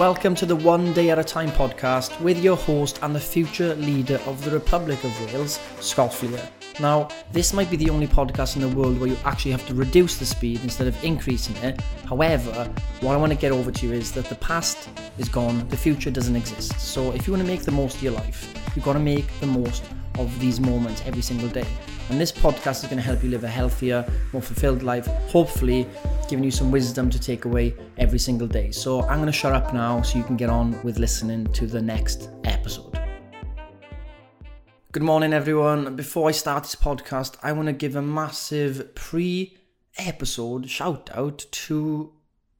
Welcome to the One Day at a Time podcast with your host and the future leader of the Republic of Wales, Scott Fleer. Now, this might be the only podcast in the world where you actually have to reduce the speed instead of increasing it. However, what I want to get over to you is that the past is gone, the future doesn't exist. So, if you want to make the most of your life, you've got to make the most of these moments every single day. And this podcast is going to help you live a healthier, more fulfilled life, hopefully giving you some wisdom to take away every single day. So I'm going to shut up now so you can get on with listening to the next episode. Good morning, everyone. Before I start this podcast, I want to give a massive pre episode shout out to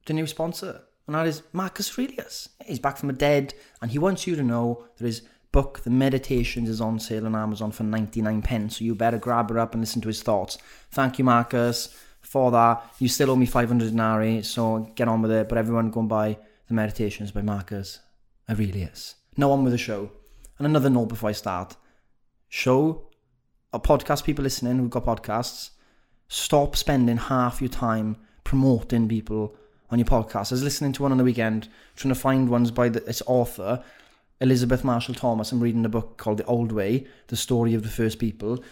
the new sponsor, and that is Marcus Aurelius. He's back from the dead, and he wants you to know that his book, The Meditations, is on sale on Amazon for 99 pence. So you better grab it up and listen to his thoughts. Thank you, Marcus, for that. You still owe me 500 denarii, so get on with it. But everyone go and buy The Meditations by Marcus Aurelius. No on with the show. And another note before I start. Show a podcast people listening who've got podcasts. Stop spending half your time promoting people on your podcast. I was listening to one on the weekend, trying to find ones by the, its author, Elizabeth Marshall Thomas. I'm reading a book called The Old Way, The Story of the First People.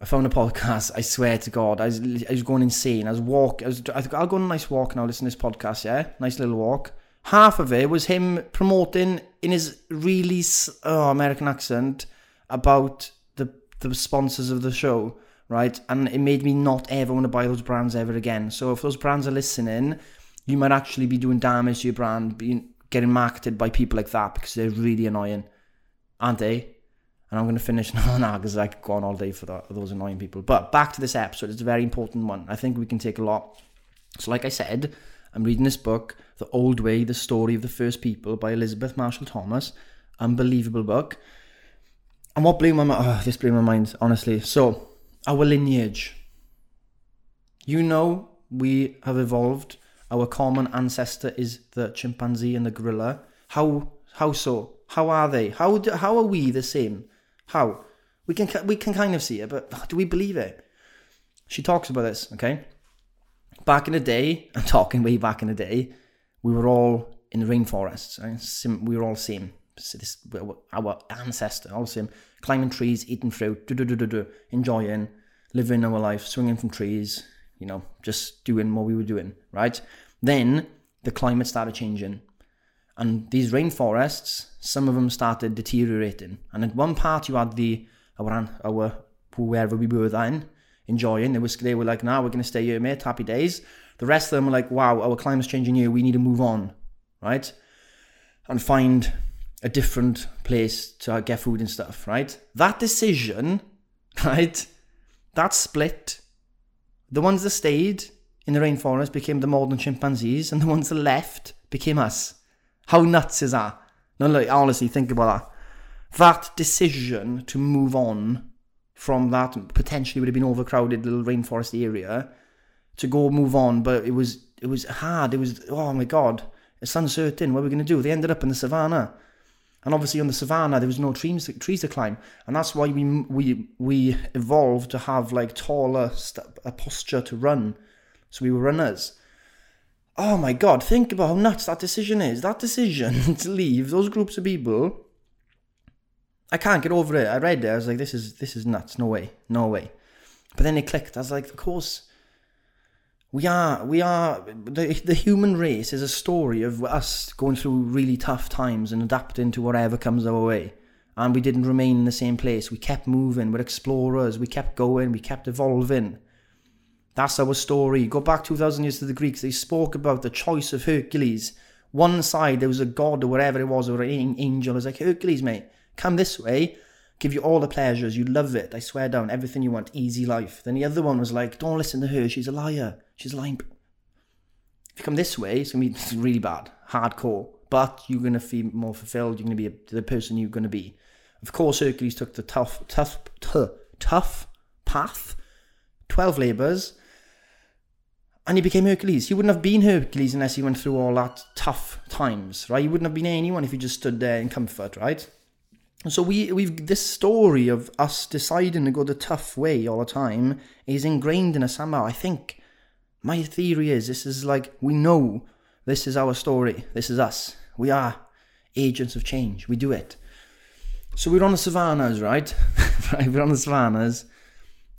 I found a podcast. I swear to God, I was, I was going insane. I was walk. I was. I think I'll go on a nice walk now. Listen to this podcast. Yeah, nice little walk. Half of it was him promoting in his really oh, American accent about the the sponsors of the show, right? And it made me not ever want to buy those brands ever again. So if those brands are listening, you might actually be doing damage to your brand, being getting marketed by people like that because they're really annoying, aren't they? And I'm going to finish now because I could go on all day for those annoying people. But back to this episode, it's a very important one. I think we can take a lot. So, like I said, I'm reading this book, The Old Way, The Story of the First People by Elizabeth Marshall Thomas. Unbelievable book. And what blew my mind, oh, this blew my mind, honestly. So, our lineage. You know, we have evolved. Our common ancestor is the chimpanzee and the gorilla. How how so? How are they? How do, how are we the same? How? We can we can kind of see it, but do we believe it? She talks about this, okay? Back in the day, I'm talking way back in the day, we were all in the rainforests. Right? We were all same. This, our ancestor, all same. Climbing trees, eating fruit, enjoying, living our life, swinging from trees, you know, just doing what we were doing, right? Then the climate started changing. And these rainforests, some of them started deteriorating. And at one part, you had the our our whoever we were then enjoying. They was they were like, "Now nah, we're going to stay here, mate. Happy days." The rest of them were like, "Wow, our climate's changing here. We need to move on, right? And find a different place to uh, get food and stuff, right? That decision, right? That split. The ones that stayed in the rainforest became the modern chimpanzees, and the ones that left became us. How nuts is that? No, like, honestly, think about that. That decision to move on from that potentially would have been overcrowded little rainforest area to go move on, but it was it was hard. It was oh my god, it's uncertain. What are we to do? They ended up in the savannah, and obviously on the savannah there was no trees trees to climb, and that's why we we we evolved to have like taller st- a posture to run, so we were runners oh my god, think about how nuts that decision is. That decision to leave those groups of people. I can't get over it. I read it. I was like, this is this is nuts. No way. No way. But then it clicked. I was like, of course. We are we are the the human race is a story of us going through really tough times and adapting to whatever comes our way. And we didn't remain in the same place. We kept moving. We're explorers. We kept going. We kept evolving. That's our story. Go back 2,000 years to the Greeks. They spoke about the choice of Hercules. One side, there was a god or whatever it was, or an angel. It was like, Hercules, mate, come this way. Give you all the pleasures. You love it. I swear down. Everything you want. Easy life. Then the other one was like, don't listen to her. She's a liar. She's lying. If you come this way, it's to be really bad. Hardcore. But you're to feel more fulfilled. You're to be the person you're to be. Of course, Hercules took the tough, tough, tough, path. 12 labours and he became Hercules. He wouldn't have been Hercules unless he went through all that tough times, right? He wouldn't have been anyone if he just stood there in comfort, right? So we we've this story of us deciding to go the tough way all the time is ingrained in us somehow. I think my theory is this is like we know this is our story. This is us. We are agents of change. We do it. So we're on the savannas, right? we're on the savannas,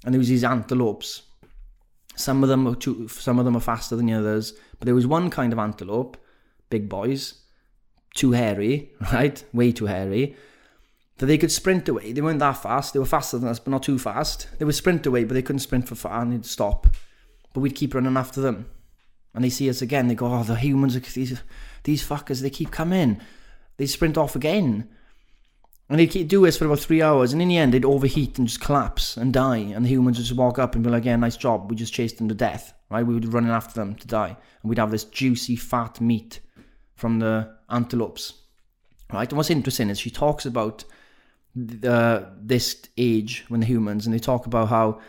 and there was these antelopes. Some of them were too, some of them are faster than the others, but there was one kind of antelope, big boys, too hairy, right? Way too hairy. That they could sprint away. They weren't that fast. They were faster than us, but not too fast. They would sprint away, but they couldn't sprint for far and they'd stop. But we'd keep running after them. And they see us again. They go, oh, the humans, are, these, these fuckers, they keep coming. They sprint off again. And they'd keep do this for about three hours, and in the end, they'd overheat and just collapse and die. And the humans would just walk up and be like, "Yeah, nice job. We just chased them to death, right? We would be running after them to die, and we'd have this juicy, fat meat from the antelopes, right? And what's interesting is she talks about the, this age when the humans, and they talk about how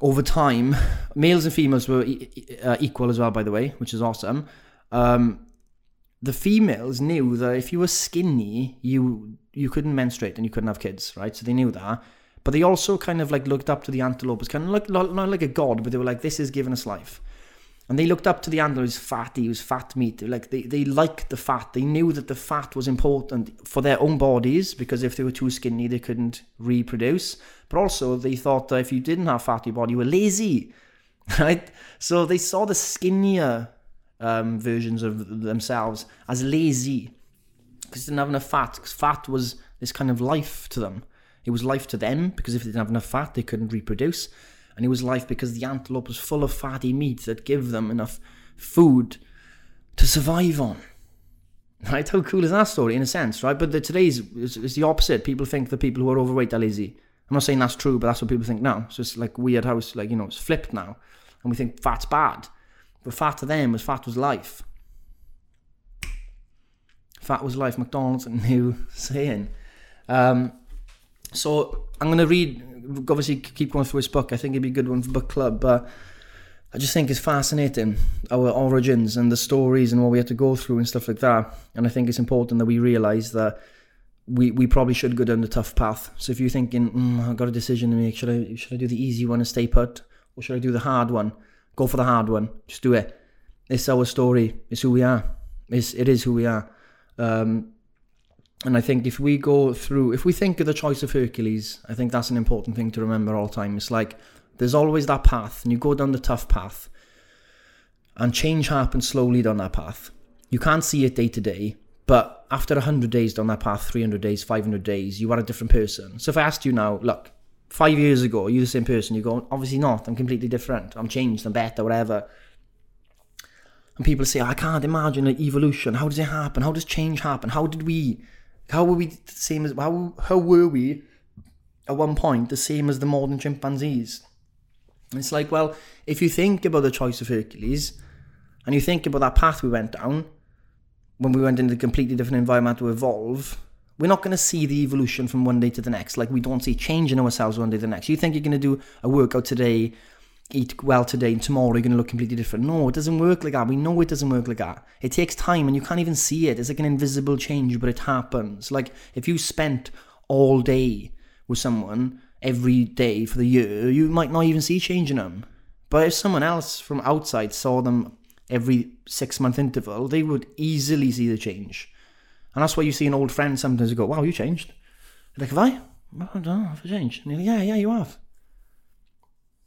over time, males and females were e- uh, equal as well, by the way, which is awesome. Um, the females knew that if you were skinny, you you couldn't menstruate and you couldn't have kids, right? So they knew that. But they also kind of like looked up to the antelope as kind of like not like a god, but they were like, "This is giving us life." And they looked up to the antelope as fatty, he was fat meat. Like they, they liked the fat. They knew that the fat was important for their own bodies because if they were too skinny, they couldn't reproduce. But also they thought that if you didn't have fatty body, you were lazy, right? So they saw the skinnier um, versions of themselves as lazy because they didn't have enough fat. Because fat was this kind of life to them. It was life to them because if they didn't have enough fat, they couldn't reproduce. And it was life because the antelope was full of fatty meat that give them enough food to survive on. Right? How cool is that story in a sense, right? But the, today's is, is the opposite. People think the people who are overweight are lazy. I'm not saying that's true, but that's what people think now. So it's like weird how it's like, you know, it's flipped now. And we think fat's bad. But fat to them was fat was life. Fat was life. McDonald's new saying. Um, so I'm going to read, obviously, keep going through his book. I think it'd be a good one for book club. But I just think it's fascinating our origins and the stories and what we had to go through and stuff like that. And I think it's important that we realise that we, we probably should go down the tough path. So if you're thinking, mm, I've got a decision to make, should I should I do the easy one and stay put, or should I do the hard one? Go for the hard one. Just do it. It's our story. It's who we are. It's, it is who we are. Um, and I think if we go through, if we think of the choice of Hercules, I think that's an important thing to remember all the time. It's like there's always that path, and you go down the tough path, and change happens slowly down that path. You can't see it day to day, but after 100 days down that path, 300 days, 500 days, you are a different person. So if I asked you now, look, five years ago, you're the same person. You go, obviously not. I'm completely different. I'm changed. I'm better. Whatever. And people say, I can't imagine an evolution. How does it happen? How does change happen? How did we? How were we the same as? How how were we? At one point, the same as the modern chimpanzees. And it's like, well, if you think about the choice of Hercules, and you think about that path we went down, when we went into a completely different environment to evolve, we're not going to see the evolution from one day to the next. Like we don't see change in ourselves one day to the next. You think you're going to do a workout today, eat well today, and tomorrow you're going to look completely different. No, it doesn't work like that. We know it doesn't work like that. It takes time and you can't even see it. It's like an invisible change, but it happens. Like if you spent all day with someone every day for the year, you might not even see change in them. But if someone else from outside saw them every six month interval, they would easily see the change. And that's why you see an old friend sometimes go, wow, you changed. You're like, have I? I don't know, have I changed? And like, yeah, yeah, you have.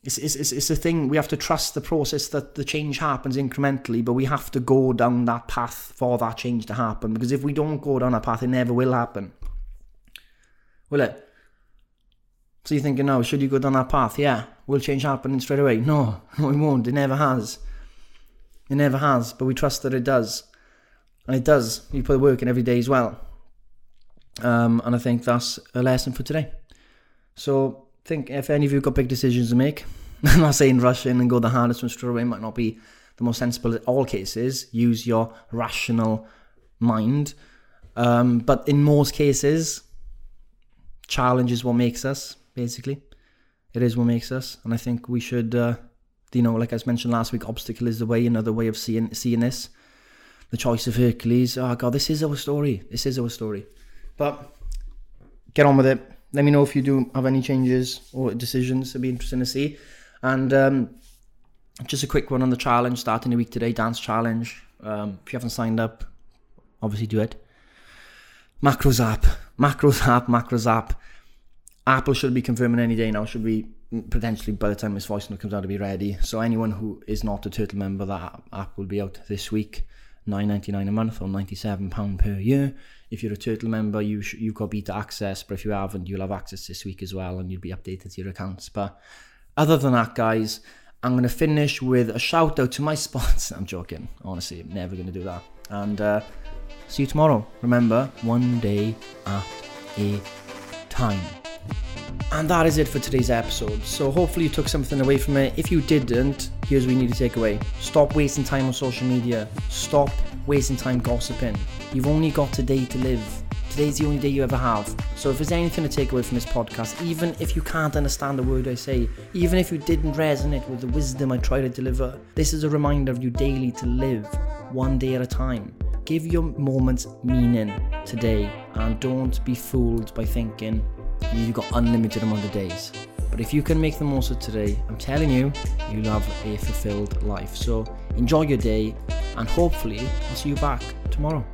It's, it's, it's, a thing, we have to trust the process that the change happens incrementally, but we have to go down that path for that change to happen. Because if we don't go down that path, it never will happen. Will it? So you're thinking, no, should you go down that path? Yeah. Will change happen straight away? No, no, it won't. It never has. It never has, but we trust that it does and it does. You put work in every day as well. Um, and I think that's a lesson for today. So think if any of you got big decisions to make, I'm not saying rush in and go the hardest one straight away it might not be the most sensible in all cases. Use your rational mind. Um, but in most cases, challenge is what makes us, basically. It is what makes us. And I think we should, uh, you know, like I mentioned last week, obstacle is the way, another way of seeing seeing this the choice of Hercules. Oh god, this is our story. This is our story. But get on with it. Let me know if you do have any changes or decisions. It'd be interesting to see. And um, just a quick one on the challenge starting the week today, dance challenge. Um, if you haven't signed up, obviously do it. Macros app, macros app, macros app. Apple should be confirming any day now. Should be potentially by the time this voice note comes out to be ready. So anyone who is not a Turtle member, that app will be out this week. Nine ninety nine a month or ninety seven pound per year. If you're a Turtle member, you sh- you've got beta access, but if you haven't, you'll have access this week as well, and you'll be updated to your accounts. But other than that, guys, I'm going to finish with a shout out to my sponsor. I'm joking. Honestly, I'm never going to do that. And uh, see you tomorrow. Remember, one day at a time. And that is it for today's episode. So hopefully you took something away from it. If you didn't, here's what you need to take away. Stop wasting time on social media. Stop wasting time gossiping. You've only got today to live. Today's the only day you ever have. So if there's anything to take away from this podcast, even if you can't understand the word I say, even if you didn't resonate with the wisdom I try to deliver, this is a reminder of you daily to live one day at a time. Give your moments meaning today and don't be fooled by thinking you've got unlimited amount of days. But if you can make the most of today, I'm telling you, you'll have a fulfilled life. So enjoy your day and hopefully I'll see you back tomorrow.